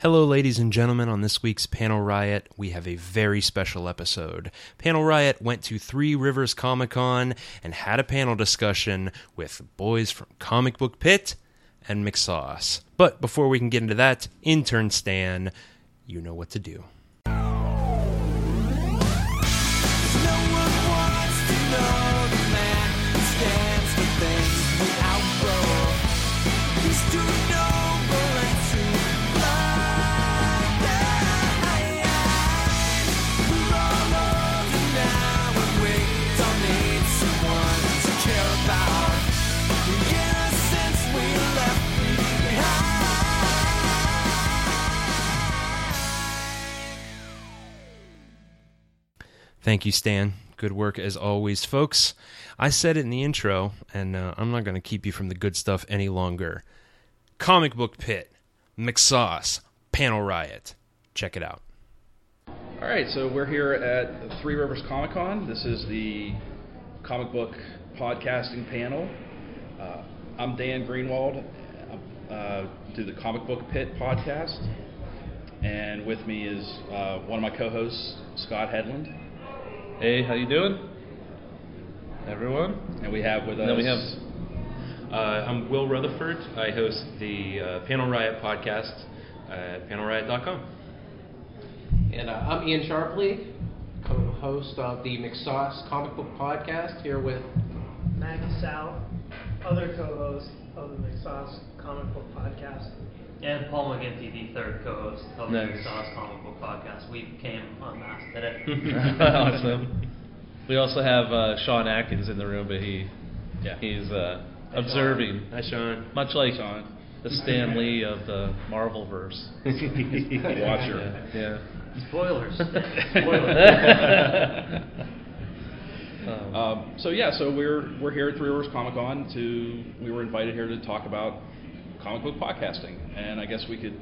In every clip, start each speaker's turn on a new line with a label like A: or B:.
A: Hello, ladies and gentlemen. On this week's Panel Riot, we have a very special episode. Panel Riot went to Three Rivers Comic Con and had a panel discussion with boys from Comic Book Pit and McSauce. But before we can get into that, intern Stan, you know what to do. Thank you, Stan. Good work as always, folks. I said it in the intro, and uh, I'm not going to keep you from the good stuff any longer. Comic Book Pit, McSauce, Panel Riot. Check it out.
B: All right, so we're here at Three Rivers Comic Con. This is the comic book podcasting panel. Uh, I'm Dan Greenwald, uh, do the Comic Book Pit podcast, and with me is uh, one of my co-hosts, Scott Headland,
C: Hey, how you doing? Everyone?
B: and we have with us.
C: And then we have
D: Uh, I'm Will Rutherford. I host the uh, Panel Riot podcast at panelriot.com.
E: And uh, I'm Ian Sharpley, co-host of the McSauce Comic Book Podcast, here with
F: Maggie Sal, other co-host of the McSauce Comic Book Podcast.
G: And Paul McGinty, the third co-host of
C: Nice.
G: the Sauce Comic Book Podcast. We came en masse today.
C: awesome. We also have uh, Sean Atkins in the room, but he
B: Yeah.
C: he's uh, observing,
D: Hi, Sean.
C: much like
B: Sean.
C: the Stan Lee of the Marvel verse.
B: Watcher.
C: Yeah.
G: Spoilers.
C: yeah. Um,
B: Um, so yeah, so we're we're here at Three Rivers Comic Con to we were invited here to talk about comic book podcasting, and I guess we could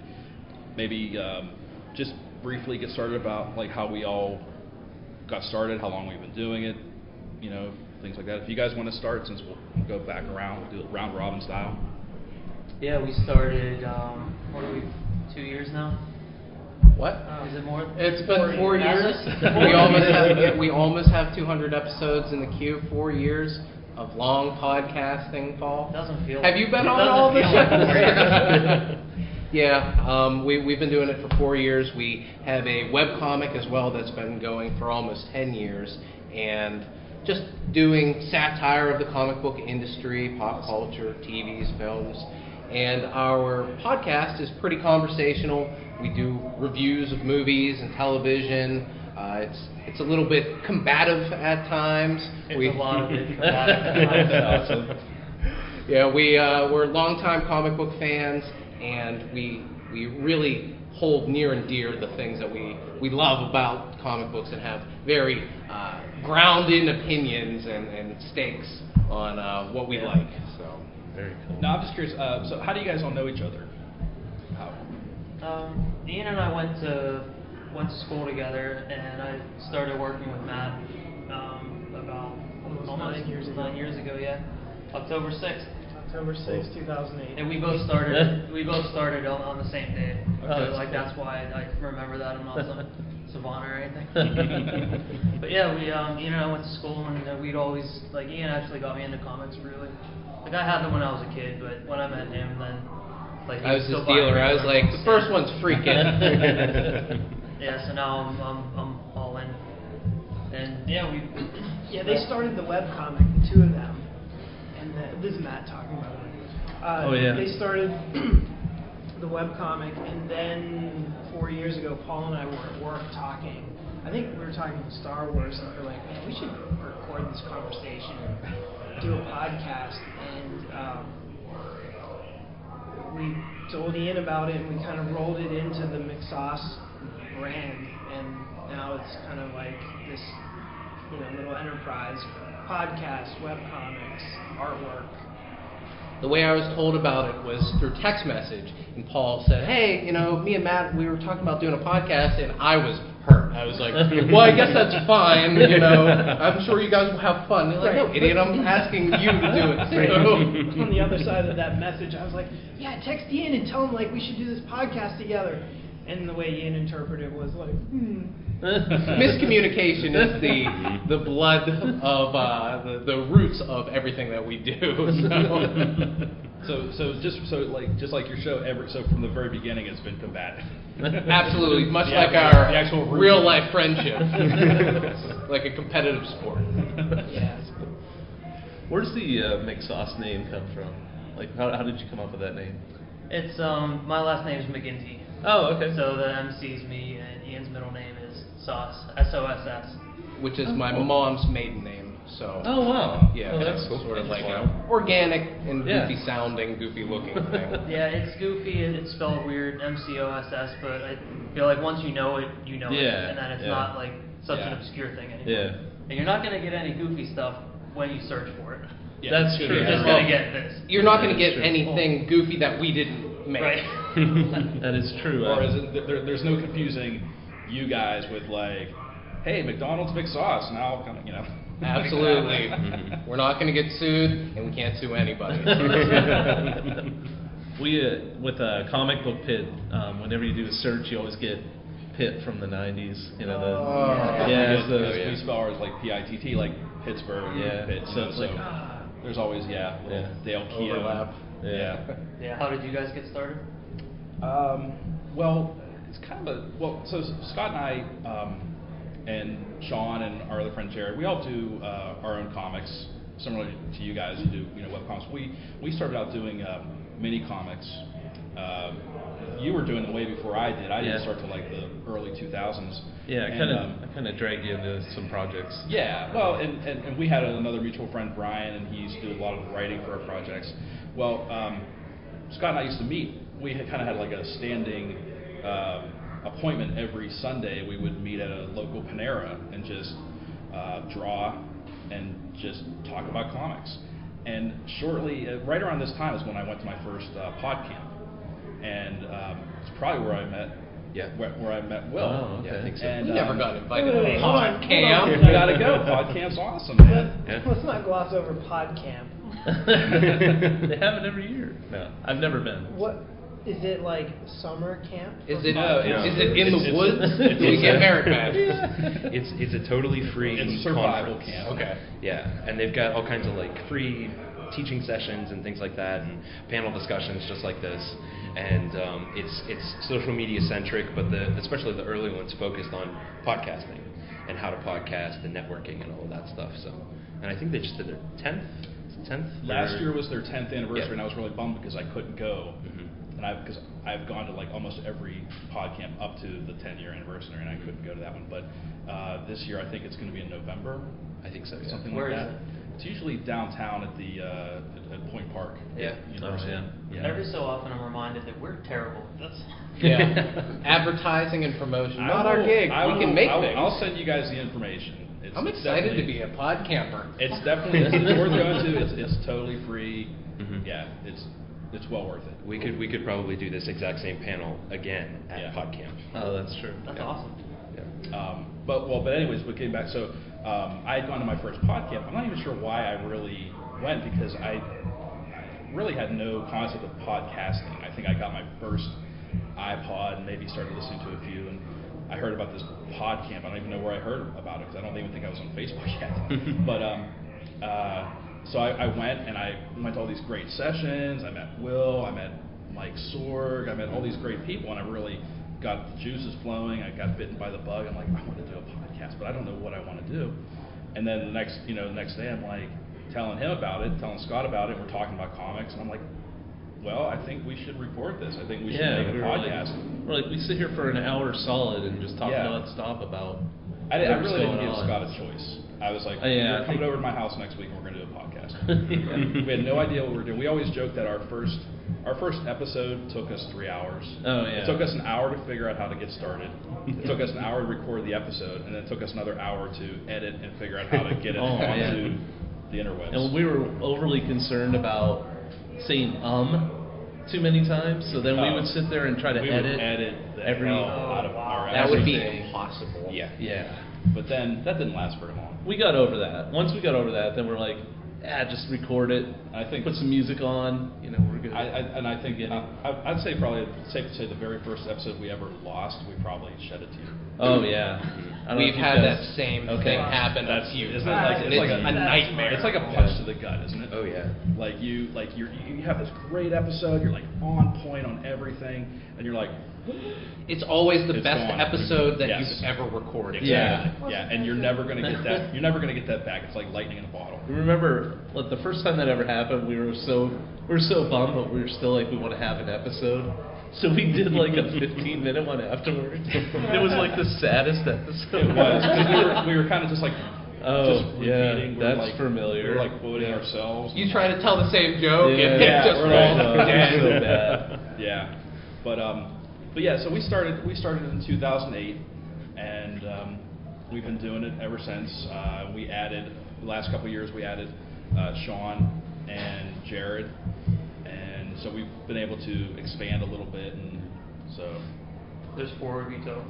B: maybe um, just briefly get started about like how we all got started, how long we've been doing it, you know, things like that. If you guys want to start, since we'll go back around, do it round robin style.
G: yeah, we started, um, what are we, two years now?
E: what?
G: Is it more?
E: It's been four
G: Has
E: years.
G: it?
E: we almost have we almost have 200 episodes in the queue. Four years of long podcasting, Paul.
G: Doesn't feel
E: Have you been on all this?
G: feel like four
E: yeah, um, we, we've been doing it for four years. We have a web comic as well that's been going for almost 10 years. And just doing satire of the comic book industry, pop culture, TVs, films. And our podcast is pretty conversational. We do reviews of movies and television. Uh, it's it's a little bit combative at times.
G: It's
E: we,
G: a lot of it combative.
C: awesome.
E: yeah, we uh, we're longtime comic book fans, and we we really hold near and dear the things that we we love about comic books and have very uh, grounded opinions and, and stakes on uh, what we like. So
C: Very cool.
B: Now I'm just curious. Uh, so how do you guys all know each other? How?
G: Um, Ian and I went to went to school together, and I started working with Matt um, about
F: Almost nine years ago.
G: Nine years ago, yeah, October sixth.
F: October sixth, 2008.
G: And we both started. we both started on, on the same day.
C: Oh,
G: So,
C: that's
G: like
C: cool.
G: that's why I remember that I'm not some savant or anything. but yeah, we um, Ian and I went to school, and uh, we'd always like Ian actually got me into comics really. Like I had them when I was a kid, but when I met him, then like
E: I was
G: still
E: his dealer. I was like, the first one's freaking.
G: Yeah, so now I'm I'm, I'm all in. And yeah, we.
F: Yeah, they started the webcomic, the two of them. And the, this is Matt talking about it. Uh,
C: Oh, yeah.
F: They started the webcomic, and then four years ago, Paul and I were at work talking. I think we were talking about Star Wars, and we were like, man, we should record this conversation and do a podcast. And um, we told Ian about it, and we kind of rolled it into the McSauce brand, and now it's kind of like this, you know, little enterprise podcast, web comics, artwork.
E: The way I was told about it was through text message, and Paul said, "Hey, you know, me and Matt, we were talking about doing a podcast," and I was hurt. I was like, "Well, I guess that's fine. You know, I'm sure you guys will have fun." They're like, "No, idiot, I'm asking you to do it." So.
F: on the other side of that message, I was like, "Yeah, text Ian and tell him like we should do this podcast together." And the way Ian interpreted it was like, "Hmm."
E: Miscommunication is the the blood of uh, the the roots of everything that we do. So.
B: So, so just so like just like your show, every so from the very beginning, it's been combative.
E: Absolutely, much
B: The
E: like our
B: the actual
E: real life friendship, like a competitive sport.
F: Yeah.
C: Where's the uh, McSauce name come from? Like, how, how did you come up with that name?
G: It's um my last name is McGinty.
C: Oh, um, okay.
G: So the MC's me, and Ian's middle name is Sauce. S O S S.
E: Which is oh, my mom's maiden name. So
C: oh wow.
E: yeah,
C: oh, that's
E: it's
C: cool.
E: sort of like an organic and
C: Yeah.
E: goofy sounding, goofy looking thing.
G: Yeah, it's goofy. it- It's spelled weird, M C O S S. But I feel like once you know it, you know it,
C: Yeah,
G: and then it's
C: yeah.
G: not like such an
B: Yeah.
G: obscure thing anymore.
C: Yeah.
G: And you're not gonna get any goofy stuff when you search for it.
B: Yeah,
C: That's true.
G: You're
B: gonna
G: just
B: be-
G: gonna get this.
E: You're not going to
C: That's
E: get
C: true.
E: anything goofy that we didn't make.
G: Right.
C: that is true.
B: Or
C: uh,
B: is it, there, there's no confusing you guys with like, hey, McDonald's McSauce now, kind of, you know.
E: Absolutely. We're not going to get sued, and we can't sue anybody.
C: we uh, with a comic book pit. Um, whenever you do a search, you always get Pitt from the '90s. You know the
E: Oh.
C: yeah.
B: Because
C: so-
B: we- we spell ours like P-I-T-T, like Pittsburgh,
C: Yeah,
B: Pitt,
C: so it's like,
B: there's always yeah, little
C: Yeah.
B: Dale Keown.
E: Overlap.
C: Yeah.
G: Yeah. How did you guys get started?
B: Um, well, it's kind of a well. So Scott and I, um, and Sean and our other friend Jared, we all do uh, our own comics, similar to you guys who do you know web comics. We we started out doing um, mini comics. Um, you were doing them way before I did. I didn't start till like the early 2000s.
C: Yeah, I kind of
B: um,
C: I kind of dragged you into some projects.
B: yeah, well, and, and, and we had another mutual friend, Brian, and he used to do a lot of the writing for our projects. Well, um, Scott and I used to meet. We had kind of had like a standing um, appointment every Sunday. We would meet at a local Panera and just uh, draw and just talk about comics. And shortly, uh, right around this time is when I went to my first uh, pod camp, and um, it's probably where I met.
A: Yeah.
B: Where, where I met Will.
C: Oh, okay.
A: Yeah, I think so.
B: And,
E: We never
B: um,
E: got invited
F: wait,
E: to
F: wait,
E: a
F: hold on,
E: pod camp.
F: on.
B: you gotta go. Pod camp's awesome, man.
A: Yeah.
F: Let's not gloss over Pod Camp.
C: they have it every year. No, I've never been.
F: What is it like? Summer camp?
E: Is it,
B: No,
F: pod
B: it's-
E: is it in the
B: it's-
E: woods?
B: it's-
E: Do we get
B: it's-
E: merit badges?
A: It's it's a totally free
B: It's survival
A: conference.
B: camp.
E: Okay.
A: Yeah, and they've got all kinds of like free teaching sessions and things like that, and panel discussions just like this. And um, it's it's social media centric, but the especially the early ones focused on podcasting and how to podcast and networking and all of that stuff. So, and I think they just did their tenth, tenth.
B: Last year was their 10th anniversary,
A: Yeah.
B: and I was really bummed because I couldn't go.
A: Mhm.
B: And I because I've gone to like almost every pod camp up to the 10 year anniversary, and I couldn't go to that one. But uh, this year, I think it's going to be in November,
A: I think so. Yeah.
B: something
G: Where
B: like
G: is
B: that.
G: it?
B: It's usually downtown at the uh, at, at Point Park.
G: Yeah.
B: University.
C: Oh, yeah.
G: Every so often, I'm reminded that we're terrible. That's
E: Yeah. Advertising and promotion.
B: I
E: Not our
B: will-
E: gig.
B: I
E: we
B: will-
E: can make
B: I'll,
E: things.
B: I'll send you guys the information. It's,
E: I'm excited to be a pod camper.
B: It's definitely it's worth going to. It's, it's totally free.
A: Mhm.
B: Yeah, it's it's well worth it.
A: We could we could probably do this exact same panel again at
B: Yeah.
A: PodCamp.
C: Oh, that's true.
G: that's
A: Yeah.
G: awesome.
A: Yeah.
B: Um, but well, but anyways, we came back. So um, I had gone to my first PodCamp. I'm not even sure why I really went because I really had no concept of podcasting. I think I got my first iPod and maybe started listening to a few, and I heard about this pod camp. I don't even know where I heard about it because I don't even think I was on Facebook yet. but um, uh, so I, I went and I went to all these great sessions. I met Will. I met Mike Sorg. I met all these great people, and I really got the juices flowing. I got bitten by the bug. I'm like, I want to do a podcast, but I don't know what I want to do. And then the next, you know, the next day, I'm like telling him about it, telling Scott about it. And we're talking about comics, and I'm like, well, I think we should record this. I think we should
C: yeah,
B: make a
C: we
B: podcast.
C: Like, we're like we sit here for an hour solid and just talk
B: Yeah.
C: nonstop about.
B: I, did, I really didn't give
C: on.
B: Scott a choice. I was like,
C: Oh, yeah,
B: you're coming over to my house next week, and we're going to do podcast. We had no idea what we were doing. We always joke that our first our first episode took us three hours.
C: Oh, yeah.
B: It took us an hour to figure out how to get started. It took us an hour to record the episode, and then it took us another hour to edit and figure out how to get it
C: Oh,
B: onto
C: man.
B: the interwebs.
C: And we were overly concerned about saying um too many times. So then we
B: Oh.
C: would sit there and try to
B: we
C: edit,
B: would edit the
C: every.
B: hell out of our
E: That would be
B: everything.
E: impossible.
B: Yeah.
C: Yeah.
B: But then that didn't last very long.
C: We got over that. Once we got over that, then we're like, ah, just record it.
B: I think
C: put some music on. You know, we're good.
B: I, I, and I think
C: Get
B: I,
C: it.
B: I- I'd say probably it's safe to say the very first episode we ever lost, we probably shed a tear.
C: oh yeah. I don't know
E: We've had that same
C: Okay.
E: thing happen
B: That's
E: you.
B: isn't
E: times.
B: it like
E: and
B: it's like a,
E: a nightmare.
B: It's like a punch to the gut, isn't it?
D: Oh yeah.
B: Like you, like you're, you have this great episode, you're like on point on everything, and you're like,
E: It's always the
B: It's
E: best
B: gone.
E: episode that
B: Yes.
E: you've ever recorded.
C: Yeah.
B: yeah, and you're never gonna get that. You're never gonna get that back. It's like lightning in a bottle.
C: Remember, like the first time that ever happened, we were so we were so bummed, but we were still like, we want to have an episode. So we did like a 15 minute one afterwards. it was like the saddest episode.
B: It was 'cause we were, we were kind of just like,
C: Oh,
B: just
C: yeah,
B: repeating. We were
C: that's
B: like,
C: familiar.
B: We were like quoting
C: Yeah.
B: ourselves.
E: You try to tell the same joke
C: Yeah,
E: and
B: yeah,
E: it just
B: we're
E: falls
B: like,
C: oh, so bad.
B: yeah, but um, but yeah. So we started we started in 2008, and um, we've been doing it ever since. Uh, we added the last couple of years. We added uh, Sean and Jared, and so we've been able to expand a little bit, and so
G: There's four of you total.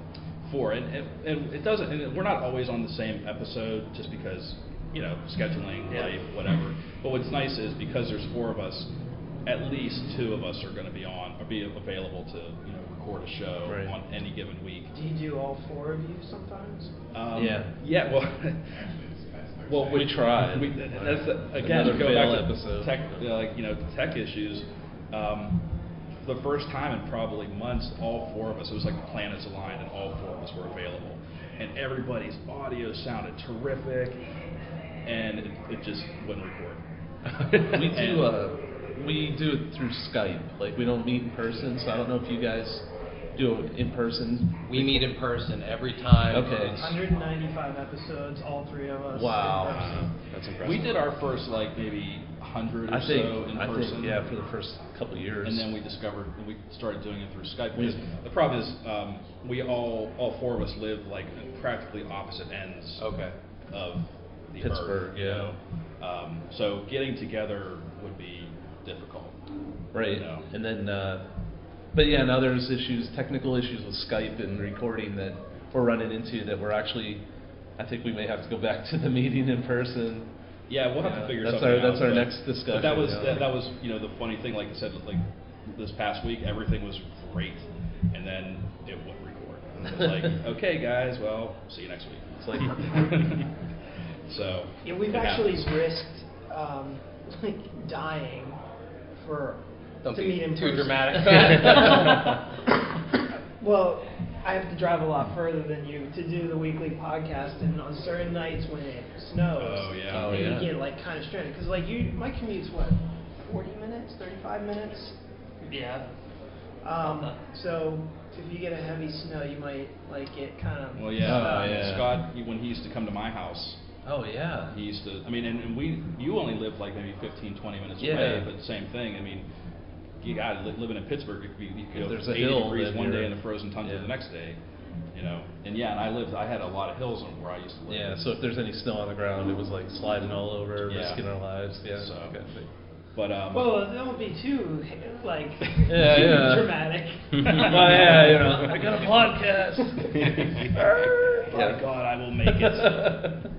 B: four, and, and, and it doesn't. And we're not always on the same episode, just because you know scheduling,
G: Yeah.
B: life, whatever. But what's nice is because there's four of us, at least two of us are going to be on or be available to you know record a show
C: Right.
B: on any given week.
F: Do you do all four of you sometimes?
B: Um,
C: Yeah.
B: Yeah. Well. Well,
C: We tried.
B: We, that's again
C: Another
B: go
C: fail
B: back to
C: episode.
B: tech, you know, like you know, tech issues. Um, the first time in probably months, all four of us, it was like the planets aligned, and all four of us were available, and everybody's audio sounded terrific, and it, it just wouldn't record.
C: we
B: And-
C: do uh, we do it through Skype. Like we don't meet in person, so I don't know if you guys do it in person.
E: We meet in person every time.
C: Okay.
F: 195 episodes, all three of us.
C: Wow.
D: That's impressive.
B: We did our first like maybe hundred or
C: I think
B: so in
C: I
B: person.
C: think yeah for the first couple years.
B: And then we discovered we started doing it through Skype because the problem is um, we all all four of us live like practically opposite ends
E: Okay.
B: of the
C: Pittsburgh,
B: earth, you
C: yeah.
B: know? Um, so getting together would be difficult.
C: right,
B: you know.
C: and then uh, but yeah, now there's issues, technical issues with Skype and recording that we're running into that we're actually. I think we may have to go back to the meeting in person.
B: Yeah, we'll have
C: Yeah,
B: to figure
C: that's
B: something
C: our-
B: out.
C: that's our
B: but-
C: next
B: But
C: discussion,
B: that was
C: yeah.
B: that, that was you know the funny thing. Like I said, like this past week, everything was great, and then it wouldn't record. And it was like, okay, guys, well, see you next week.
C: It's like
B: so
F: Yeah, we've actually
B: happens.
F: risked um, like dying for
E: Don't
F: to
E: be
F: meet in
E: too
F: person.
E: dramatic.
F: Well, I have to drive a lot further than you to do the weekly podcast, and on certain nights when it snows,
B: Oh, yeah.
C: Oh,
F: and
C: yeah.
F: you get like kind of stranded. Because like you, my commute's what, 40 minutes, 35 minutes.
G: Yeah.
F: Um, so if you get a heavy snow, you might like get kind of.
B: Well, yeah,
C: Oh,
B: uh,
C: yeah.
B: Scott, he- when he used to come to my house,
C: oh yeah,
B: he used to. I mean, and, and we, you only lived like maybe 15, 20 minutes
C: Yeah.
B: away, but same thing. I mean, you got li- living in Pittsburgh, it could be, you could
C: If there's a
B: 80
C: hill,
B: degrees one day
C: you're-
B: and the frozen tundra
C: yeah.
B: the next day. You know, and yeah, and I lived. I had a lot of hills on where I used to live.
C: yeah. So if there's any snow on the ground, it was like sliding all over,
B: Yeah.
C: risking our lives. Yeah.
B: So-
C: okay.
B: But um,
F: Well, don't be too like
C: Yeah,
F: too
C: yeah.
F: dramatic.
C: well, yeah, you know, I got a podcast.
B: Oh my God, I will make it.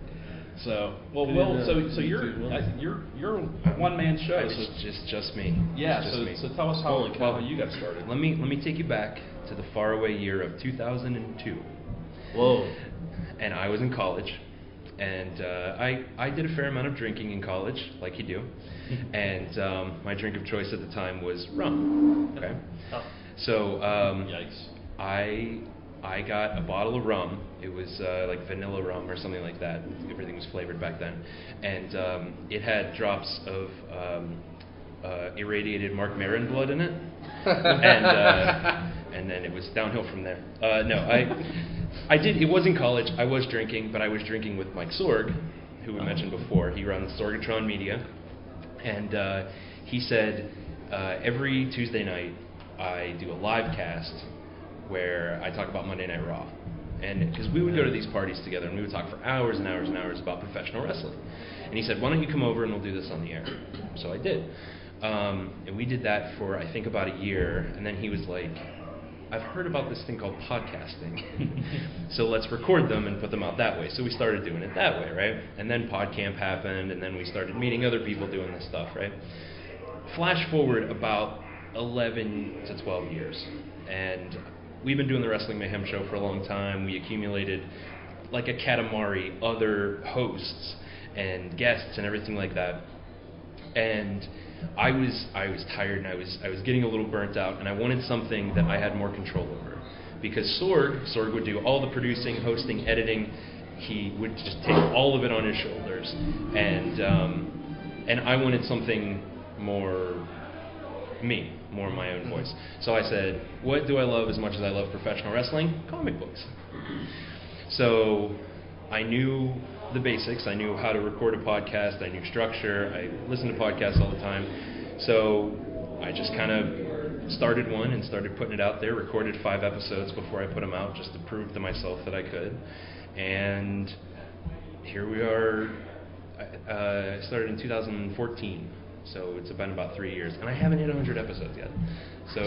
B: So, well, Will, so so you're
C: Will.
B: You're you're one man show.
D: It's
B: So,
D: just just me.
B: yeah.
D: Just
B: So,
D: me.
B: so tell us how,
C: Holy
B: how you got started.
D: Let me let me take you back to the faraway year of 2002,
C: Whoa.
D: and I was in college, and uh, I I did a fair amount of drinking in college, like you do, and um, my drink of choice at the time was rum. Okay,
G: Oh.
D: so um,
B: Yikes.
D: I I got a bottle of rum. It was uh, like vanilla rum or something like that. Everything was flavored back then, and um, it had drops of um, uh, irradiated Mark Maron blood in it, and uh, and then it was downhill from there. Uh, no, I I did. It was in college. I was drinking, but I was drinking with Mike Sorg, who we mentioned before. He runs Sorgatron Media, and uh, he said uh, every Tuesday night I do a live cast where I talk about Monday Night Raw. And because we would go to these parties together and we would talk for hours and hours and hours about professional wrestling. And he said, Why don't you come over and we'll do this on the air? So I did. Um, and we did that for I think about a year, and then he was like, "I've heard about this thing called podcasting, so let's record them and put them out that way." So we started doing it that way, right? And then PodCamp happened, and then we started meeting other people doing this stuff, right? Flash forward about 11 to 12 years, and we've been doing the Wrestling Mayhem show for a long time. We accumulated like a katamari other hosts and guests and everything like that and I was I was tired and I was I was getting a little burnt out and I wanted something that I had more control over because Sorg Sorg would do all the producing, hosting, editing. He would just take all of it on his shoulders, and um, and I wanted something more me, more of my own voice. So I said, what do I love as much as I love professional wrestling? Comic books. So I knew the basics. I knew how to record a podcast. I knew structure. I listened to podcasts all the time. So I just kind of started one and started putting it out there. Recorded five episodes before I put them out, just to prove to myself that I could. And here we are. I uh, started in 2014, so it's been about three years, and I haven't hit 100 episodes yet. So,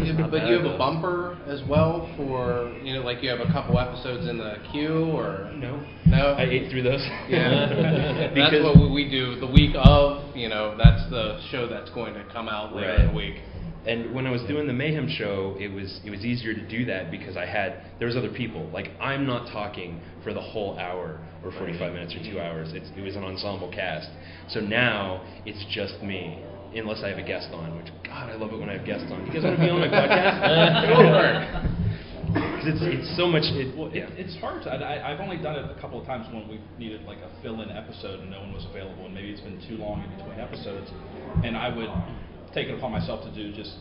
E: Yeah, but, but you have a bumper as well for you know, like you have a couple episodes in the queue, or
D: no,
E: no?
D: I ate through those.
E: Yeah, that's what we- we do. The week of, you know, that's the show that's going to come out later in the week.
D: And when I was doing the Mayhem show, it was it was easier to do that because I had there was other people. Like I'm not talking for the whole hour or 45 minutes or two mm-hmm. hours. It's, it was an ensemble cast. So now it's just me, unless I have a guest on. Which God, I love it when I have guests on. You guys want to be on my podcast? Go for it. 'Cause it's it's so much. It,
B: Well,
D: yeah.
B: it, it's hard. To, I, I've only done it a couple of times when we needed like a fill-in episode and no one was available, and maybe it's been too long in between episodes, and I would take it upon myself to do just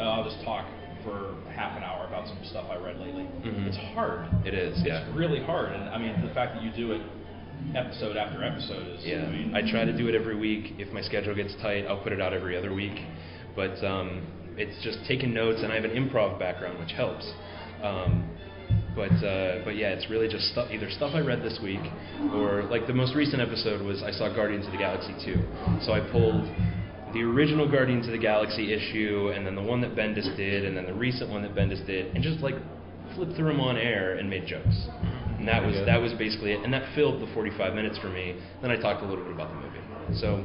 B: uh, I'll just talk for half an hour about some stuff I read lately.
D: Mhm.
B: It's hard.
D: It is, yeah.
B: It's
D: yeah.
B: really hard, and I mean the fact that you do it episode after episode is.
D: Yeah,
B: I mean,
D: I try to do it every week. If my schedule gets tight, I'll put it out every other week. But um, it's just taking notes, and I have an improv background, which helps. Um, but uh, but yeah, it's really just stuff, either stuff I read this week, or like the most recent episode was I saw Guardians of the Galaxy 2. So I pulled the original Guardians of the Galaxy issue, and then the one that Bendis did, and then the recent one that Bendis did, and just like flipped through them on air and made jokes. Mm-hmm. And that was that was basically it, and that filled the 45 minutes for me. Then I talked a little bit about the movie. So,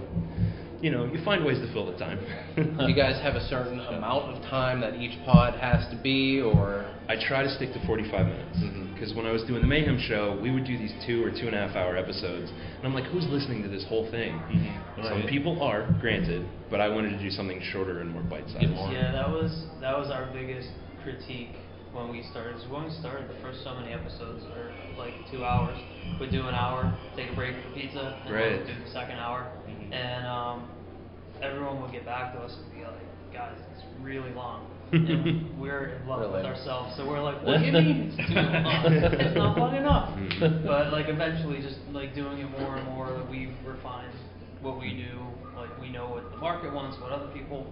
D: you know, you find ways to fill the time.
E: Do you guys have a certain amount of time that each pod has to be, or
D: I try to stick to 45 minutes
E: mm-hmm.
D: because when I was doing the Mayhem show, we would do these two or two and a half hour episodes, and I'm like, who's listening to this whole thing? Mm-hmm. Some
C: Right.
D: people are, granted, but I wanted to do something shorter and more bite sized.
G: Yeah, that was that was our biggest critique when we started. 'Cause when we started, the first so many episodes were like two hours. We'd do an hour, take a break for pizza, and then
D: Right.
G: we'd do the second hour. And um, everyone would get back to us and be like, "Guys, it's really long." and we're in love with ourselves, so we're like, "What do you mean it's too long? it's not long enough."
D: Mhm.
G: But like eventually, just like doing it more and more, we've refined what we do. Like we know what the market wants, what other people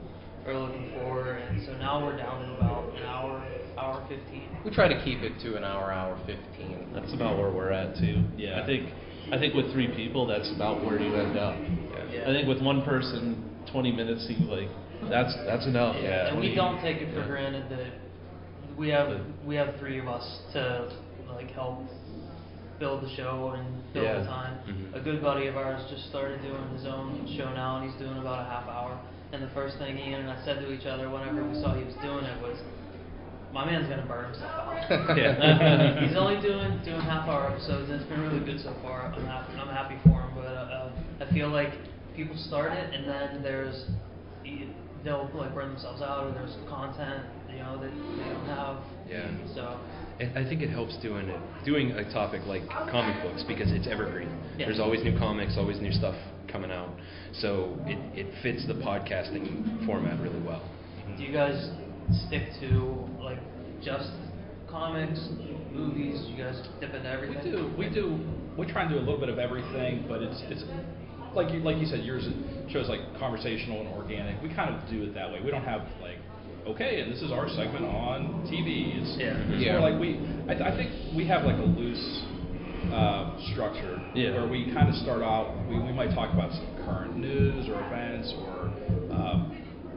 G: are looking for, and so now we're down to about an hour, hour fifteen.
E: we try to keep it to an hour, hour fifteen.
C: That's about where we're at too.
B: Yeah.
C: I think I think with three people, that's about where you end up.
G: Yeah.
C: I think with one person, 20 minutes seems like that's that's enough.
D: Yeah.
G: and we don't take it for
C: yeah.
G: granted that we have we have three of us to like help build the show and build
C: Yeah.
G: the time.
D: Mhm.
G: A good buddy of ours just started doing his own show now, and he's doing about a half hour. And the first thing Ian and I said to each other whenever we saw he was doing it was, "My man's gonna burn himself out."
D: Yeah.
G: he's only doing doing half hour episodes, and it's been really good so far. I'm happy, I'm happy for him, but uh, I feel like people start it, and then there's they'll like burn themselves out, or there's content you know that they don't have.
D: Yeah.
G: So
D: I I think it helps doing it, doing a topic like comic books because it's evergreen.
G: Yeah.
D: There's always new comics, always new stuff coming out. So it, it fits the podcasting format really well.
G: do you guys stick to like just comics, movies? You guys dip into everything?
B: We do. We do. We try and do a little bit of everything, but it's it's like you like you said. Yours shows like conversational and organic. We kind of do it that way. We don't have like okay, and this is our segment on TV. It's,
G: Yeah.
B: it's
E: Yeah.
B: more like we. I, th- I think we have like a loose uh, structure
C: Yeah.
B: where we kind of start out. We, we might talk about some current news or events or. Um,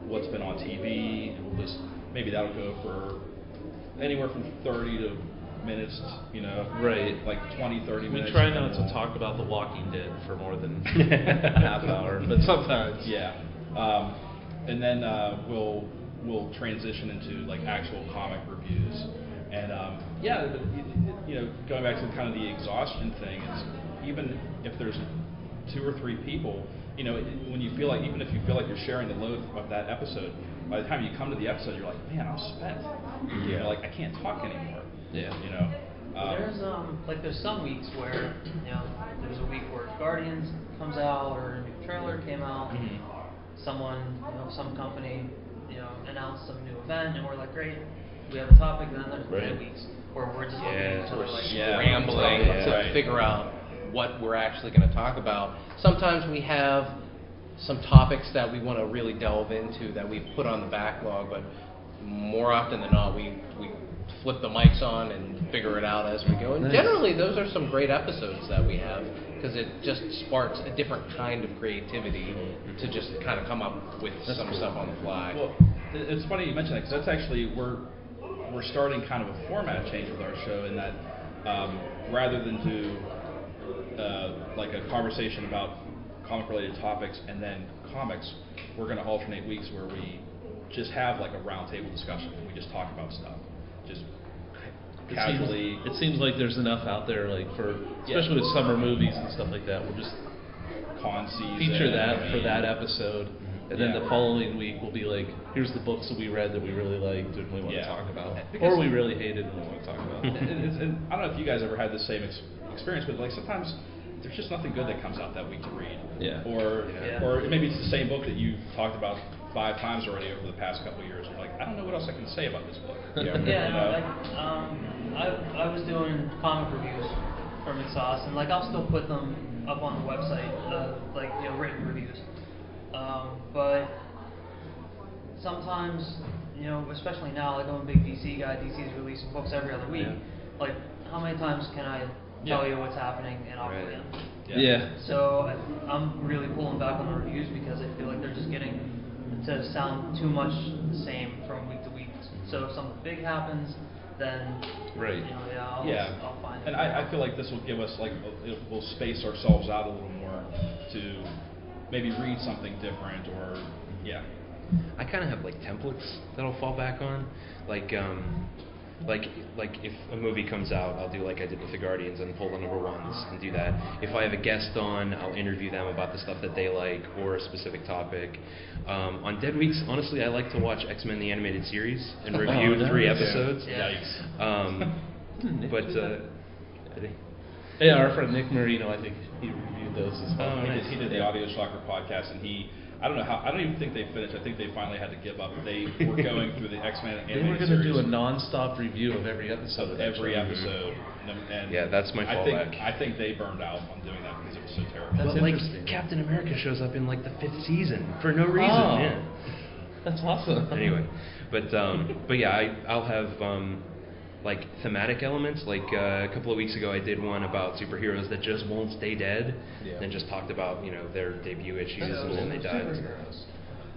B: what's been on TV, and we'll just maybe that'll go for anywhere from 30 to minutes, you know,
C: Right.
B: like 20, 30
C: We try not to talk about The Walking Dead for more than a half hour, but sometimes.
B: Yeah, um, and then uh, we'll we'll transition into like actual comic reviews, and um, yeah, but, y- y- you know, going back to kind of the exhaustion thing, it's even if there's two or three people, you know, it- when you feel like even if you feel like you're sharing the load of that episode, by the time you come to the episode, you're like, man, I'm spent. You know, like I can't talk anymore.
C: Yeah.
B: You know. Um,
G: there's um like there's some weeks where you know there's a week where Guardians comes out or a new trailer came out.
B: Mhm.
G: Someone you know some company you know announced some new event and we're like great we have a topic. and Then there's
C: Right.
G: other weeks where we're just looking
D: Yeah.
G: at each other like
E: Scrambling
B: Yeah.
E: to
B: Right.
E: figure out what we're actually going to talk about. Sometimes we have some topics that we want to really delve into that we've put on the backlog, but more often than not, we, we flip the mics on and figure it out as we go. And
C: Nice.
E: generally, those are some great episodes that we have because it just sparks a different kind of creativity to just kind of come up with some stuff on the fly.
B: Well, it's funny you mention that because that's actually we're we're starting kind of a format change with our show in that um, rather than do uh, like a conversation about comic related topics and then comics, we're going to alternate weeks where we just have like a roundtable discussion. And we just talk about stuff, just
C: It
B: casually.
C: Seems, it seems like there's enough out there, like for
B: Yeah.
C: especially with summer movies and stuff like that. We'll just
B: con season.
C: feature that
B: I
C: for that episode, mm-hmm. and then
B: Yeah.
C: the following week we'll be like, here's the books that we read that we really liked and we want
B: Yeah.
C: to talk about,
B: Because-
C: or we really hated and we want to talk about.
B: and, and, and I don't know if you guys ever had the same ex- experience, but like sometimes there's just nothing good that comes out that week to read.
C: Yeah.
B: Or
G: Yeah.
B: or maybe it's the same book that you've talked about five times already over the past couple of years. You're like, I don't know what else I can say about this book.
C: Yeah.
G: Yeah, no, like, um, I, I was doing comic reviews for McSauce, and like I'll still put them up on the website, uh, like you know written reviews. Um, but sometimes, you know, especially now, like I'm a big DC guy. DC's releasing books every other week.
D: Yeah.
G: Like, how many times can I
B: Yeah.
G: tell you what's happening in
D: Right.
G: Aquaman?
C: yeah.
G: So I- I'm really pulling back on the reviews because I feel like they're just getting to sound too much the same from week to week. So if something big happens, then
C: Right.
G: you know, yeah, I'll,
B: yeah.
G: I'll find.
B: And I, I feel like this will give us like we'll space ourselves out a little more to maybe read something different or yeah.
D: I kind of have like templates that I'll fall back on, like um, like like if a movie comes out, I'll do like I did with the Guardians and pull the number ones and do that. If I have a guest on, I'll interview them about the stuff that they like or a specific topic. Um, on Dead Weeks, honestly, I like to watch X Men the animated series and review
C: Oh,
D: three episodes.
G: Yeah.
B: Yikes.
D: Um, but uh,
C: yeah, our friend Nick Marino, I think he reviewed those as well.
D: Oh,
B: he,
D: nice.
B: did, he did the audio shocker podcast, and he. I don't know how. I don't even think they finished. I think they finally had to give up. They were going through the X Men
C: They were going to do a non-stop review of every episode
B: of
C: of
B: every
C: show.
B: episode. And, and
D: Yeah, that's my
B: I think. I think they burned out on doing that because it was so terrible.
C: That's
D: but like. Captain America shows up in like the fifth season for no reason.
C: Oh.
D: Yeah.
C: That's awesome.
D: anyway, but um, but yeah, I I'll have um, like thematic elements. Like uh, a couple of weeks ago, I did one about superheroes that just won't stay dead,
E: Yeah.
D: and just talked about you know their debut issues
E: That's
D: and
E: cool.
D: then they died.
E: Superheroes.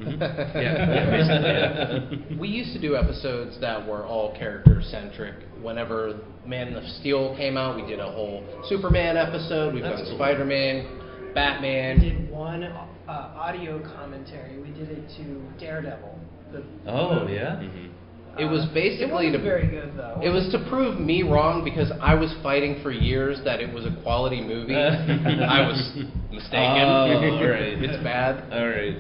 D: Mhm. Yeah, yeah, yeah.
E: We used to do episodes that were all character centric. Whenever Man of Steel came out, we did a whole Superman episode. We've
C: That's
E: done
C: cool.
E: Spider Man, Batman.
F: We did one uh, audio commentary. We did it to Daredevil. The
C: Oh
F: movie.
C: yeah.
D: Mhm.
E: It was
F: Uh,
E: basically
F: it wasn't
E: to
F: very good though.
E: It was to prove me wrong because I was fighting for years that it was a quality movie. I was mistaken.
C: Oh, all right.
E: it's bad.
C: All right.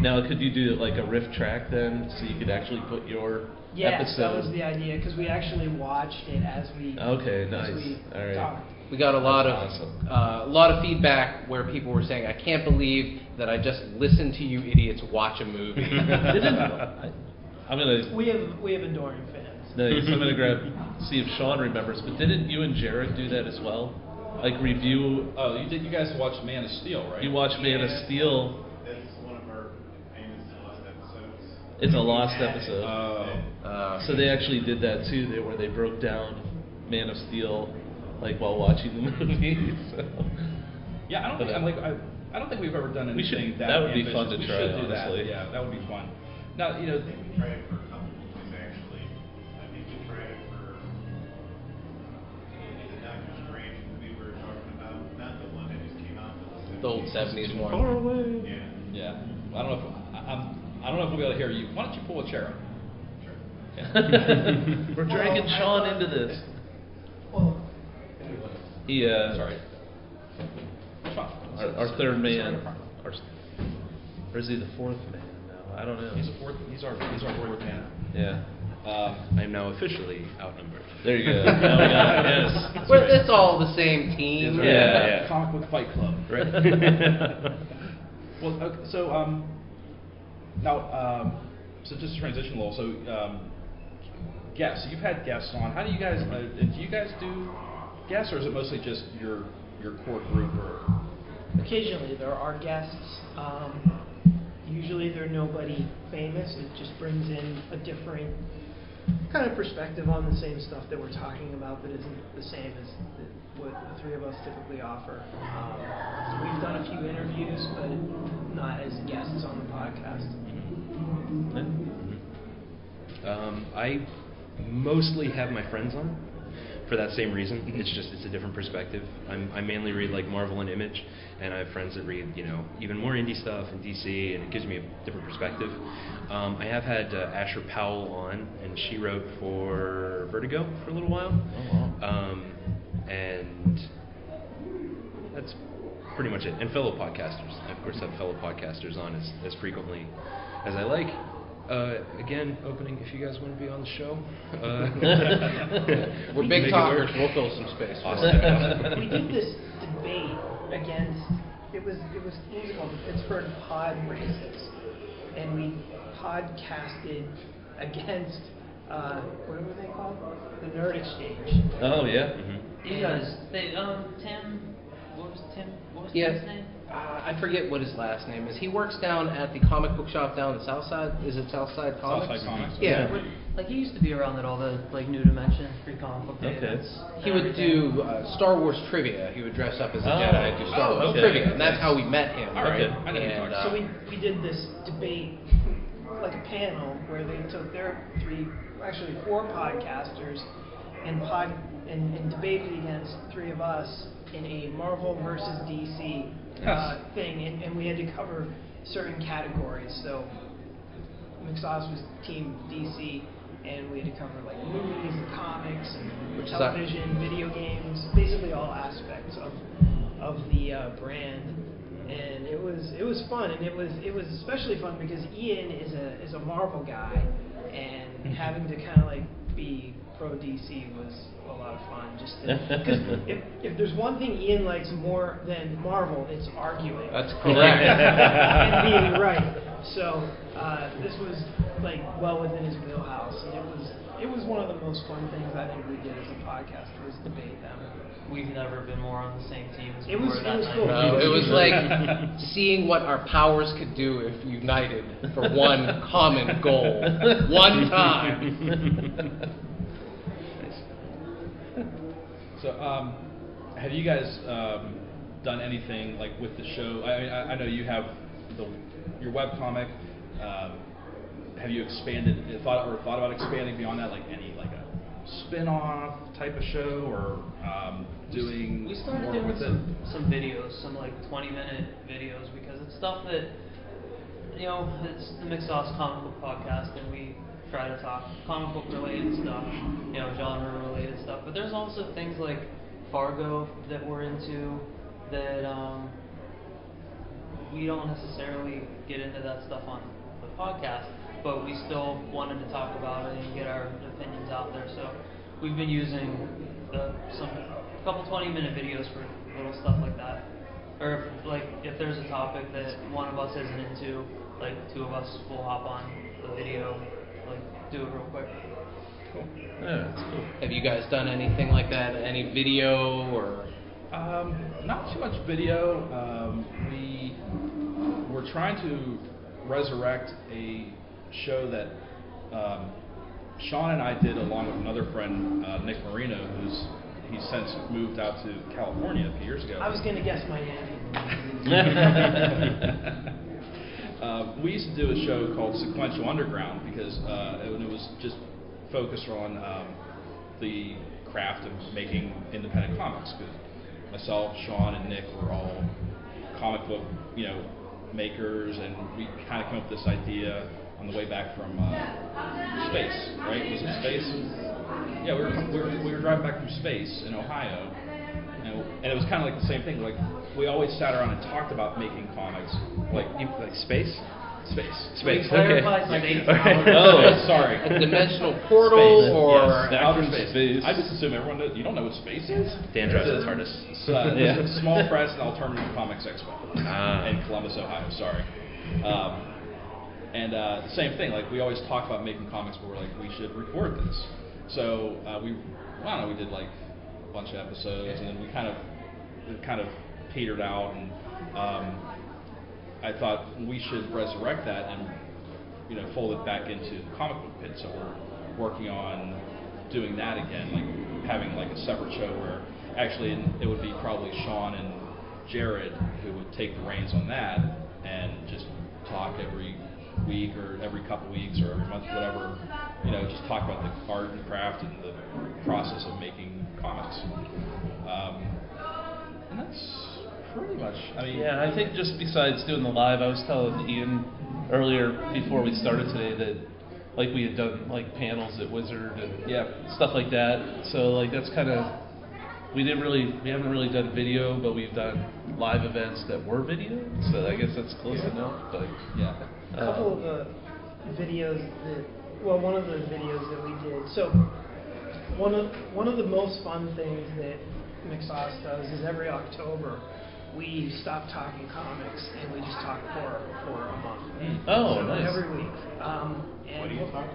C: Now, could you do like a riff track then, so you could actually put your
F: Yes,
C: episode?
F: that was the idea because we actually watched it as we.
C: Okay,
F: as
C: nice.
F: we
C: All right.
F: talked.
E: We got a lot
C: That's
E: of
C: awesome.
E: uh, a lot of feedback where people were saying, "I can't believe that I just listened to you idiots watch a movie."
C: Didn't, I, I'm gonna.
F: We have we have adoring fans.
C: Nice. I'm gonna grab see if Sean remembers. But didn't you and Jared do that as well? Like review.
B: Oh, you did. You guys watched Man of Steel, right?
C: You watched Man of Steel.
H: That's one of our famous lost episodes.
C: It's a lost episode.
B: Oh.
E: uh,
C: So they actually did that too, they, where they broke down Man of Steel, like while watching the movie. so.
B: Yeah, I don't
C: But,
B: think I'm like I, I don't think we've ever done
C: we should-
B: anything that.
C: that would be fun to
B: we
C: try,
B: should do
C: honestly.
B: that. Yeah, that would be fun. Now, you know,
H: I think we tried it for a couple of movies actually. I think we tried it for uh, the Doctor Strange movie we were talking about, not the one that just came out. but
E: The old 70s one.
C: Far away.
H: Yeah.
B: yeah. I don't know if I, I'm. I don't know if we'll be able to hear you. Why don't you pull a chair up?
C: We're dragging Sean into this.
F: Well,
C: He, uh,
B: Sorry. Sean,
C: our, our third man, our, or is he the fourth man now? I don't know.
D: He's a fourth. He's our. He's our fourth man.
C: yeah.
B: Um,
D: I am now officially outnumbered.
C: There you go. Now we got it. Yes.
E: Well, it's all the same team.
C: Yeah, yeah.
B: Comic Book Fight Club.
D: Right.
B: Well, okay, so um, now, um, so just to transition a little. So, um, guests. You've had guests on. How do you guys? Uh, do you guys do guests, or is it mostly just your your core group? Or
F: occasionally there are guests. Um, usually they're nobody famous. It just brings in a different kind of perspective on the same stuff that we're talking about that isn't the same as the, what the three of us typically offer. Um, we've done a few interviews, but not as guests on the podcast.
D: Um, I mostly have my friends on for that same reason. It's just it's a different perspective. I'm, I mainly read like Marvel and Image, and I have friends that read you know even more indie stuff and DC, and it gives me a different perspective. Um, I have had uh, Asher Powell on, and she wrote for Vertigo for a little while, um, and that's pretty much it. And fellow podcasters, I of course, have fellow podcasters on as, as frequently as I like. Uh, again, opening if you guys want to be on the show. Uh,
E: We're big talkers. We'll fill some space. for
D: Awesome.
F: we did this debate against it was it was what was it called the Pittsburgh Pod Races, and we podcasted against uh, what were they called? The Nerd Exchange.
C: Oh yeah.
G: You guys, they, um, Tim, what was Tim? What was
E: Yeah.
G: his name?
E: Uh, I forget what his last name is. He works down at the comic book shop down the south side. Is it Southside Comics?
B: Southside Comics.
E: Yeah.
G: Like he used to be around at all the like New Dimension free comic book day
C: Okay.
G: events.
E: He
G: and
E: would do uh, Star Wars trivia. He would dress up as a
C: Oh.
E: Jedi and do Star
C: Oh,
E: Wars
C: okay.
E: trivia, and that's how we met him.
B: All right.
C: Okay.
B: I know who you're
E: And, uh,
F: So we, we did this debate, like a panel, where they took their three, actually four podcasters, and pod and, and debated against three of us in a Marvel versus DC uh, thing, and, and we had to cover certain categories. So McSauce was Team DC, and we had to cover like movies, and comics, and television, video games, basically all aspects of of the uh, brand. And it was it was fun, and it was it was especially fun because Ian is a is a Marvel guy, and having to kind of like be pro DC was a lot of fun. Just because if if there's one thing Ian likes more than Marvel, it's arguing
E: That's correct.
F: and being right. So uh, this was like well within his wheelhouse, and it was it was one of the most fun things I think we did as a podcast was debate them.
G: We've never been more on the same team as
F: It was-
G: were
F: it was cool.
E: No, it was like seeing what our powers could do if united for one common goal, one time.
B: So, um, have you guys um, done anything like with the show? I, I, I know you have the your web comic. Um, have you expanded thought or thought about expanding beyond that, like any like a spin-off type of show, or um, doing
G: We started
B: more
G: doing
B: with
G: some,
B: it?
G: some videos, some like 20 minute videos, because it's stuff that, you know, it's the McSauce Comic Book Podcast, and we try to talk comic book related stuff, you know, genre related stuff. But there's also things like Fargo that we're into that um, we don't necessarily get into that stuff on the podcast, but we still wanted to talk about it and get our opinions out there. So we've been using the, some couple 20 minute videos for little stuff like that. Or if, like if there's a topic that one of us isn't into, like two of us will hop on the video, do it real quick.
C: Yeah, that's cool.
E: Have you guys done anything like that? Any video or?
B: Um, not too much video. Um, we we're trying to resurrect a show that um, Sean and I did along with another friend, uh, Nick Marino, who's he's since moved out to California a few years ago.
F: I was gonna guess Miami.
B: uh, we used to do a show called Sequential Underground because uh, it, was just focused on um, the craft of making independent comics. Because myself, Sean, and Nick were all comic book, you know, makers, and we kind of came up with this idea on the way back from uh, space, right? Was it space? Yeah, we were, we were we were driving back from space in Ohio, and, and it was kind of like the same thing. Like we always sat around and talked about making comics, like
D: You, like space?
B: space.
D: Space. Okay.
G: Space.
D: Okay.
B: Oh, sorry.
E: A dimensional portal
B: Space,
E: or
B: yes, outer space.
C: space.
B: I just assume everyone knows. You don't know what space is?
D: Dan drives
B: a-
D: hardest.
B: It's, uh,
C: Yeah.
B: it's a small press and alternative comics expo
D: Ah.
B: in Columbus, Ohio. Sorry. Um, and uh, the same thing. Like we always talk about making comics, but we're like, we should record this. So uh, we, I don't know, we did like bunch of episodes, and then we kind of, kind of petered out, and um, I thought we should resurrect that and you know fold it back into the comic book pit. So we're working on doing that again, like having like a separate show where actually it would be probably Sean and Jared who would take the reins on that and just talk every week or every couple weeks or every month, whatever. You know, just talk about the art and craft and the process of making comics. Um, and that's pretty much. I mean,
C: Yeah, I think just besides doing the live, I was telling Ian earlier before we started today that like we had done like panels at Wizard and
B: Yeah.
C: stuff like that. So like that's kind of we didn't really we haven't really done video, but we've done live events that were video. So I guess that's close enough. But
B: yeah.
F: A couple of
C: uh,
F: the videos that, well, one of the videos that we did. So, one of one of the most fun things that McSauce does is every October we stop talking comics and we just talk horror for a month.
C: oh,
F: So
C: nice.
F: Every week. Um, and
H: What do you talk?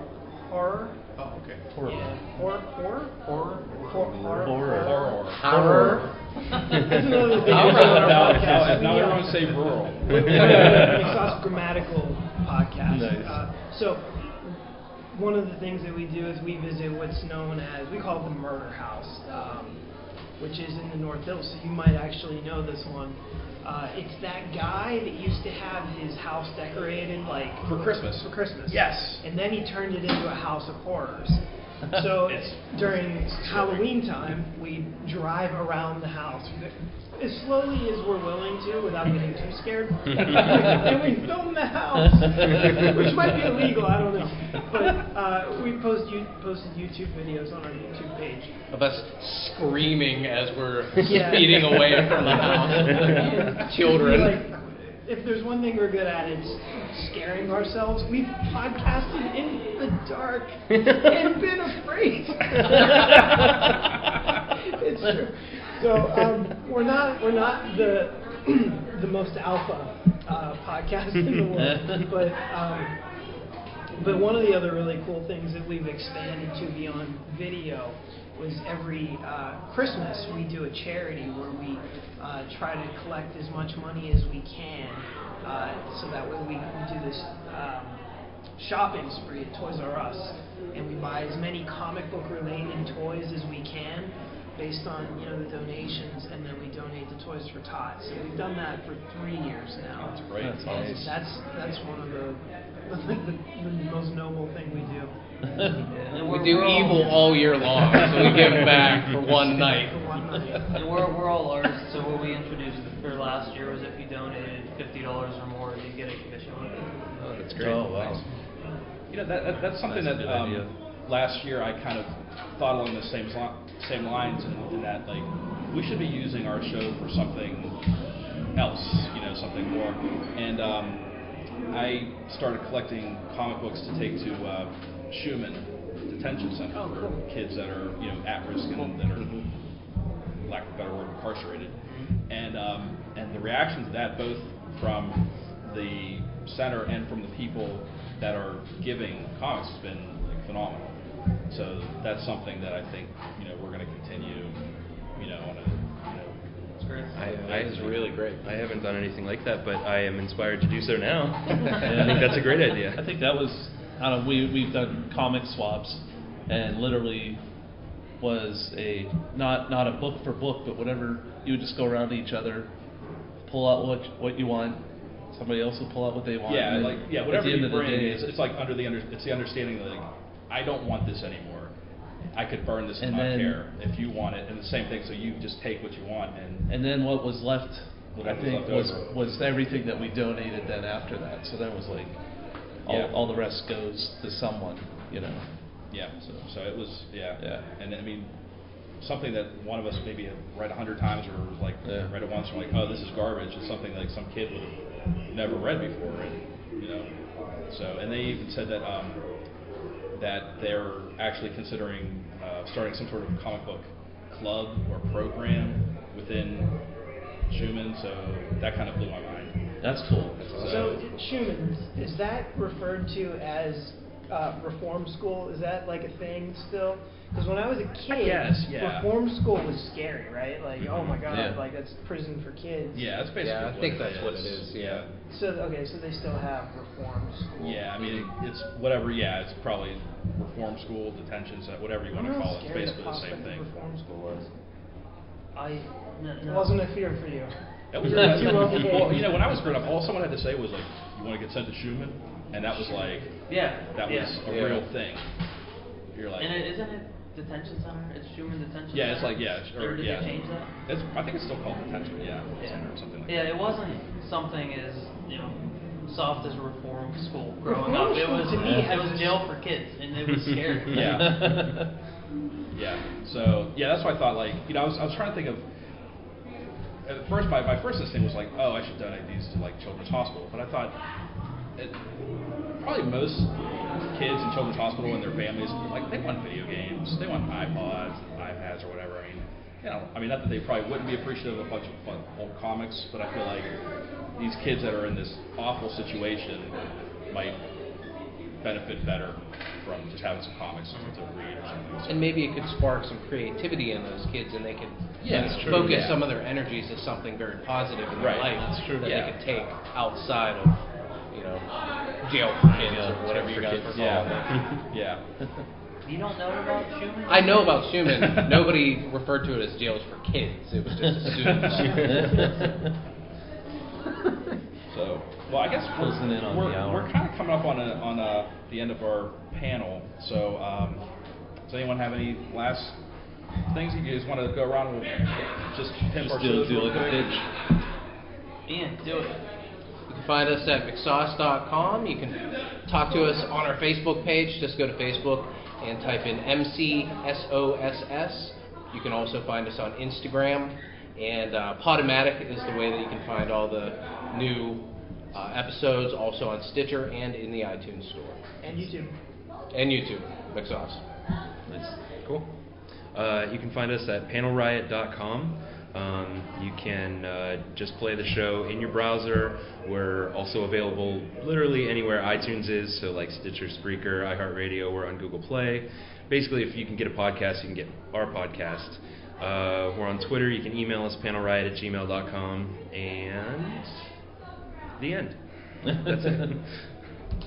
F: Horror.
H: Oh, okay.
C: Horror.
F: Yeah. Horror. Horror.
E: Horror.
F: Horror. Horror.
B: Horror.
E: Horror.
F: That's another video
E: Horror.
F: on our
B: now,
F: podcast.
B: now,
F: We,
B: now
F: uh,
B: everyone say rural.
F: with the McSauce Grammatical podcast.
C: Nice.
F: Uh, so, one of the things that we do is we visit what's known as, we call it the Murder House, um, which is in the North Hills. So, you might actually know this one. Uh, it's that guy that used to have his house decorated like
B: For Christmas.
F: For Christmas.
B: Yes.
F: And then he turned it into a house of horrors. So during Halloween time, we drive around the house as slowly as we're willing to without getting too scared. and we film the house, which might be illegal, I don't know. But uh, we post you, posted YouTube videos on our YouTube page.
E: of us screaming as we're
F: Yeah.
E: speeding away from the house. Children.
F: Like, if there's one thing we're good at, it's scaring ourselves. We've podcasted in the dark and been afraid. it's true. So um, we're not we're not the the most alpha uh, podcast in the world, but. Um, but one of the other really cool things that we've expanded to beyond video was every uh, Christmas we do a charity where we uh, try to collect as much money as we can, uh, so that way we, we do this um, shopping spree at Toys R Us, and we buy as many comic book related toys as we can based on you know the donations, and then we donate to Toys for Tots. So we've done that for three years now.
B: That's great.
C: That's
F: And
C: nice.
F: That's that's one of the the, the, the most noble thing we do.
G: And
E: We
G: we're-
E: do
G: we're all-
E: evil all year long, so we give back for one night.
F: For one night.
G: And we're, we're all artists, so what we introduced for last year was if you donated fifty dollars or more, you get a commission on it.
D: Oh, that's great.
C: Oh wow.
B: You know, that, that, that's something
C: That's a
B: that
C: good
B: um, last year I kind of thought along the same same lines, in, in that like we should be using our show for something else, you know, something more. And um, I started collecting comic books to take to uh, Shuman Detention Center
F: Oh,
B: for kids that are you know at risk and that are, lack of a better word, incarcerated. And um, and the reaction to that, both from the center and from the people that are giving comics, has been like phenomenal. So that's something that I think you know we're going to continue, you know, on a you know,
G: It's great.
D: I,
E: That is really great.
D: I haven't done anything like that, but I am inspired to do so now. I think that's a great idea.
C: I think that was I don't know, we we've done comic swaps and literally was a not not a book for book, but whatever you would just go around to each other, pull out what what you want, somebody else will pull out what they want.
B: Yeah,
C: and
B: like yeah, whatever
C: the end
B: you
C: of the
B: bring,
C: day,
B: it's, it's like under the under, it's the understanding that like, I don't want this anymore. I could burn this and,
C: And
B: not
C: then-
B: care if you want it, and the same thing. So you just take what you want, and
C: And then what was left, I
B: was
C: think,
B: left
C: was
B: over.
C: was everything that we donated then after that. So that was like, all,
B: Yeah.
C: all the rest goes to someone, you know.
B: yeah. So so it was yeah.
C: Yeah.
B: And I mean, something that one of us maybe had read a hundred times or was like
C: Yeah.
B: read it once, and like, oh, this is garbage. It's something like some kid would have never read before, and you know. So and they even said that um, that they're actually considering uh, starting some sort of comic book club or program within Shuman. So that kind of blew my mind.
C: That's cool.
F: So, Shuman, is that referred to as uh, reform school? Is that like a thing still? Because when I was a kid,
B: guess, yeah.
F: reform school was scary, right? Like, oh my god,
C: Yeah.
F: like that's prison for kids.
B: Yeah, that's basically.
E: Yeah, I
B: what
E: think
B: it
E: that's what it is, yeah.
F: So okay, so they still have reform school.
B: Yeah, I mean, it, it's whatever. Yeah, it's probably reform school, detention center, whatever you want to call it. It's basically
F: the
B: the same
F: prospect
B: thing.
F: of reform school was?
G: I no,
F: It
G: no.
F: wasn't a fear for you.
B: That was
F: You were
B: well, you know, when I was growing up, all someone had to say was like, "You want to get sent to Shuman," and that was like,
G: Yeah.
B: that
G: yeah.
B: was a
E: Yeah.
B: real thing. You're like,
G: And it, isn't it detention center? It's Shuman Detention
B: yeah, it's
G: Center?
B: like yeah,
G: Or
B: or
G: did
B: yeah.
G: they change that?
B: It's, I think it's still called detention. Yeah,
G: Yeah.
B: center or something like
G: Yeah,
B: that.
G: it wasn't something as you know soft as a reform school growing
F: Reform
G: up. It was
F: to me
G: it was jail for kids, and it was scary.
B: Yeah. Yeah. So yeah, that's why I thought like you know I was I was trying to think of. At first, my, my first instinct was like, oh, I should donate these to like Children's Hospital, but I thought it, probably most kids in Children's Hospital and their families like they want video games, they want iPods, iPads, or whatever. I mean, you know, I mean not that they probably wouldn't be appreciative of a bunch of fun, old comics, but I feel like these kids that are in this awful situation might benefit better from just having some comics to read or something.
E: And maybe it could spark some creativity in those kids, and they could
B: Yeah, true,
E: focus
B: yeah.
E: some of their energies to something very positive in their
B: Right,
E: life
B: that's true,
E: that
B: yeah.
E: they could take outside of, you know, jail for kids or whatever you guys were calling it.
B: yeah.
G: You don't know about Shuman?
E: I know about Shuman. Nobody referred to it as jails for kids. It was just assumed.
B: So, well, I guess we're,
C: Closing in on
B: we're,
C: the hour.
B: we're kind of coming up on a, on a, the end of our panel. So, um, does anyone have any last things you guys want to go around? We'll just
C: Just do, do like a
B: quick.
C: pitch.
G: Ian, do it.
E: You can find us at mcsauce.com. You can talk to us on our Facebook page. Just go to Facebook and type in MCSOSS. You can also find us on Instagram. And uh, Podomatic is the way that you can find all the new uh, episodes, also on Stitcher and in the iTunes Store.
F: And YouTube.
E: And YouTube, McSauce.
D: Nice. Cool. Uh, you can find us at panelriot.com. Um, you can uh, just play the show in your browser. We're also available literally anywhere iTunes is, so like Stitcher, Spreaker, iHeartRadio. We're on Google Play. Basically, if you can get a podcast, you can get our podcast. Uh, we're on Twitter. You can email us panelriot at gmail.com. And the end. That's it.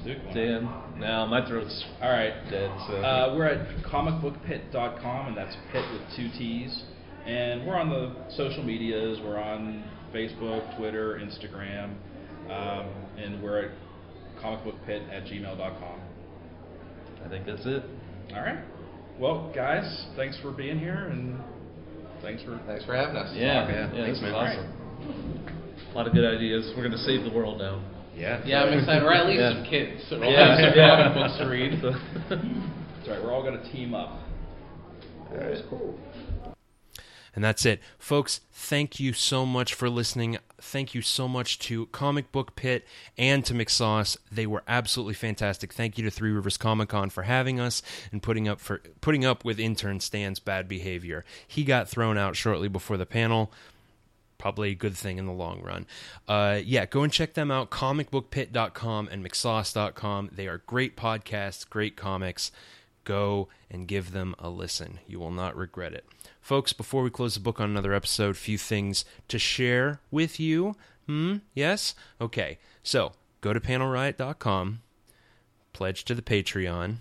C: Damn. Now my throat's
B: All right.
C: dead. So.
B: Uh, we're at comicbookpit.com, and that's pit with two T's. And we're on the social medias. We're on Facebook, Twitter, Instagram, um, and we're at comicbookpit at gmail.com.
C: I think that's it.
B: All right. Well, guys, thanks for being here, and thanks for.
E: Thanks for having us.
C: Yeah,
D: Yeah,
C: yeah,
D: thanks,
C: this is
D: man.
C: awesome. A lot of good ideas. We're gonna save the world now.
D: Yeah.
E: Yeah, I'm excited. Or at least
C: Yeah.
E: some kids. So we'll
C: Yeah,
E: have some
C: yeah.
E: comic books to read.
B: That's right. We're all going to team up.
A: And that's it. Folks, thank you so much for listening. Thank you so much to Comic Book Pit and to McSauce. They were absolutely fantastic. Thank you to Three Rivers Comic Con for having us and putting up for putting up with intern Stan's bad behavior. He got thrown out shortly before the panel. Probably a good thing in the long run. Uh, yeah, go and check them out. Comicbookpit.com and McSauce.com. They are great podcasts, great comics. Go and give them a listen. You will not regret it. Folks, before we close the book on another episode, few things to share with you. Hmm? Yes? Okay. So, go to panelriot.com, pledge to the Patreon,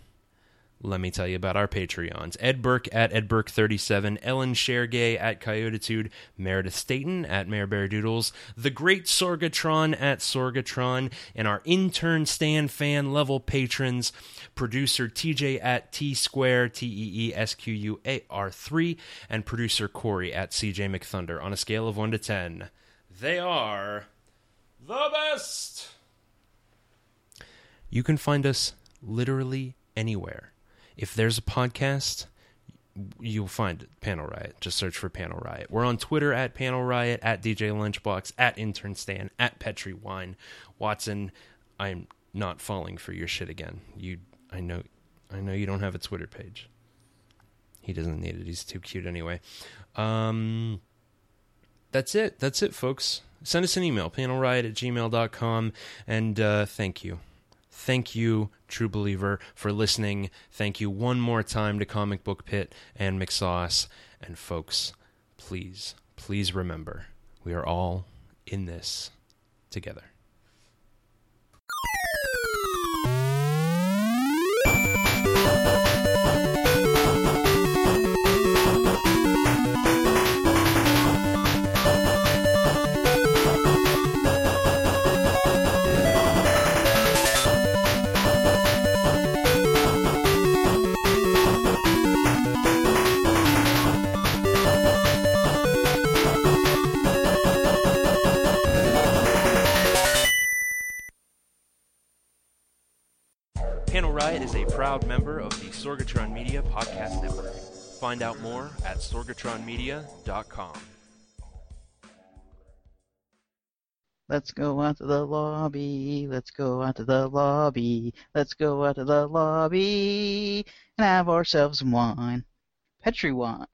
D: let me tell you about our Patreons. Ed Burke at Ed Burke37, Ellen Shergay at Coyotitude, Meredith Staten at Mayor Bear Doodles, the Great Sorgatron at Sorgatron, and our intern Stan fan level patrons, producer TJ at T Square, T E E S Q U A R 3, and producer Corey at CJ McThunder on a scale of 1 to 10. They are the best! You can find us literally anywhere. If there's a podcast, you'll find it, Panel Riot. Just search for Panel Riot. We're on Twitter at Panel Riot, at DJ Lunchbox, at Intern Stan, at Petri Wine. Watson, I'm not falling for your shit again. You, I know, I know you don't have a Twitter page. He doesn't need it. He's too cute anyway. Um, that's it. That's it, folks. Send us an email, panelriot at gmail.com, and uh, thank you. Thank you, True Believer, for listening. Thank you one more time to Comic Book Pit and McSauce. And folks, please, please remember, we are all in this together. Proud member of the Sorgatron Media Podcast Network. Find out more at sorgatronmedia.com.
I: Let's go out to the lobby. Let's go out to the lobby. Let's go out to the lobby and have ourselves some wine. Petri wine.